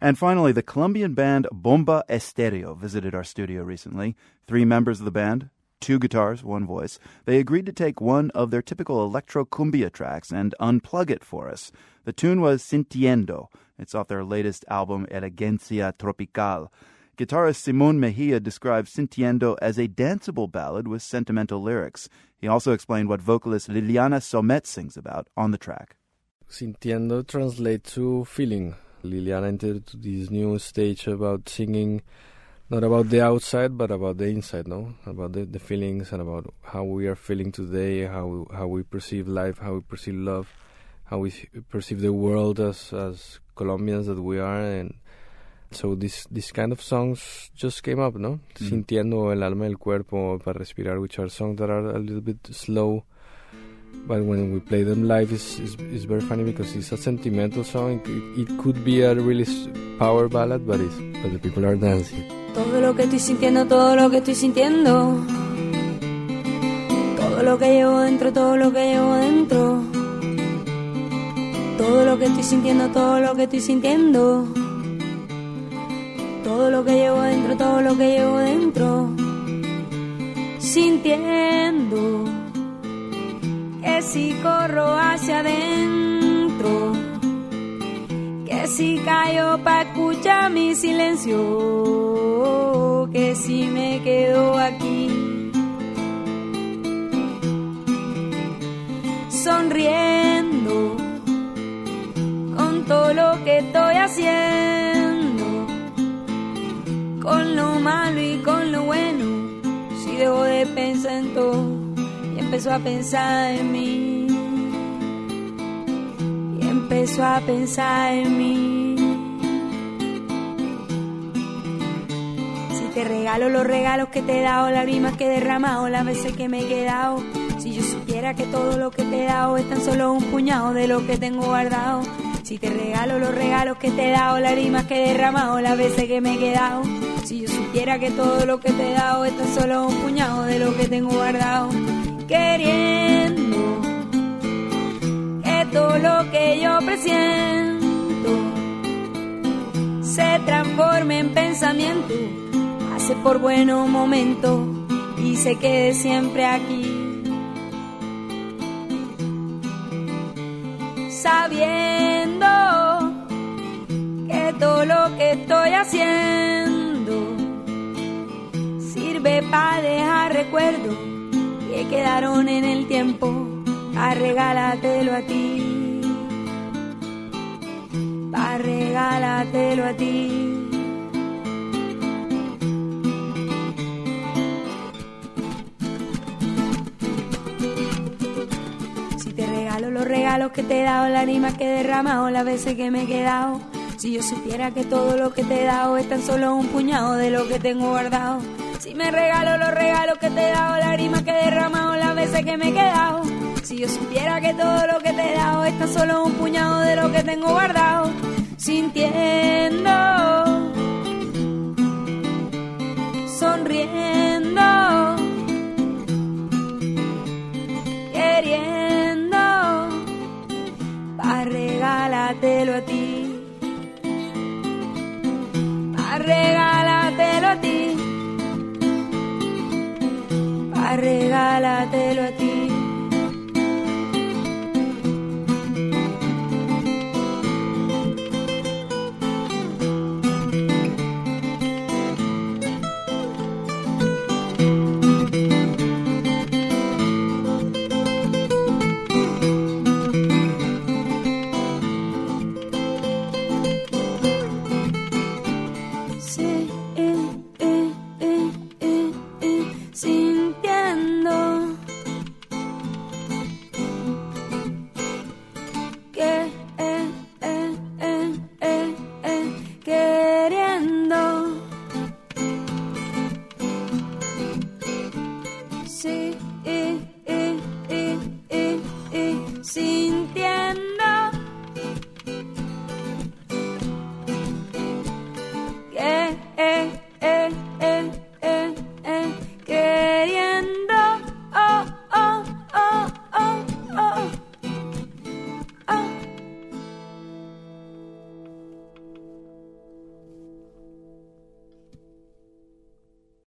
And finally, the Colombian band Bomba Estéreo visited our studio recently. Three members of the band, two guitars, one voice. They agreed to take one of their typical electro cumbia tracks and unplug it for us. The tune was Sintiendo. It's off their latest album, Elegancia Tropical. Guitarist Simon Mejia describes Sintiendo as a danceable ballad with sentimental lyrics. He also explained what vocalist Liliana Somet sings about on the track. Sintiendo translates to feeling Liliana entered this new stage about singing not about the outside but about the inside no about the, the feelings and about how we are feeling today how how we perceive life how we perceive love how we perceive the world as as Colombians that we are and so this this kind of songs just came up no mm. sintiendo el alma el cuerpo para respirar which are songs that are a little bit slow but when we play them live it's, it's, it's very funny because it's a sentimental song. It, it, could be a really power ballad but it's but the people are dancing. Todo lo que estoy sintiendo todo lo que estoy sintiendo. Todo lo que llevo dentro todo lo que llevo dentro. Todo lo que estoy sintiendo todo lo que estoy sintiendo. Todo lo que llevo dentro todo lo que llevo dentro. Sintiendo si corro hacia adentro, que si callo pa' escuchar mi silencio, que si me quedo aquí. Sonriendo con todo lo que estoy haciendo, con lo malo y con lo bueno, si debo de pensar en todo empezó a pensar en mí. Y empezó a pensar en mí. Si te regalo los regalos que te he dado, las rimas que he derramado, las veces que me he quedado. Si yo supiera que todo lo que te he dado es tan solo un puñado de lo que tengo guardado. Si te regalo los regalos que te he dado, las rimas que he derramado, las veces que me he quedado. Si yo supiera que todo lo que te he dado es tan solo un puñado de lo que tengo guardado queriendo que todo lo que yo presiento se transforme en pensamiento, hace por buenos momentos y se quede siempre aquí. Sabiendo que todo lo que estoy haciendo sirve para dejar recuerdos que quedaron en el tiempo, a regálatelo a ti, a regálatelo a ti. Si te regalo los regalos que te he dado, la anima que he derramado, las veces que me he quedado. Si yo supiera que todo lo que te he dado es tan solo un puñado de lo que tengo guardado si me regalo los regalos que te he dado, la rima que he derramado, las veces que me he quedado. Si yo supiera que todo lo que te he dado está solo un puñado de lo que tengo guardado, sintiendo, sonriendo, queriendo, para a ti, para a ti regálatelo a ti. Sé see.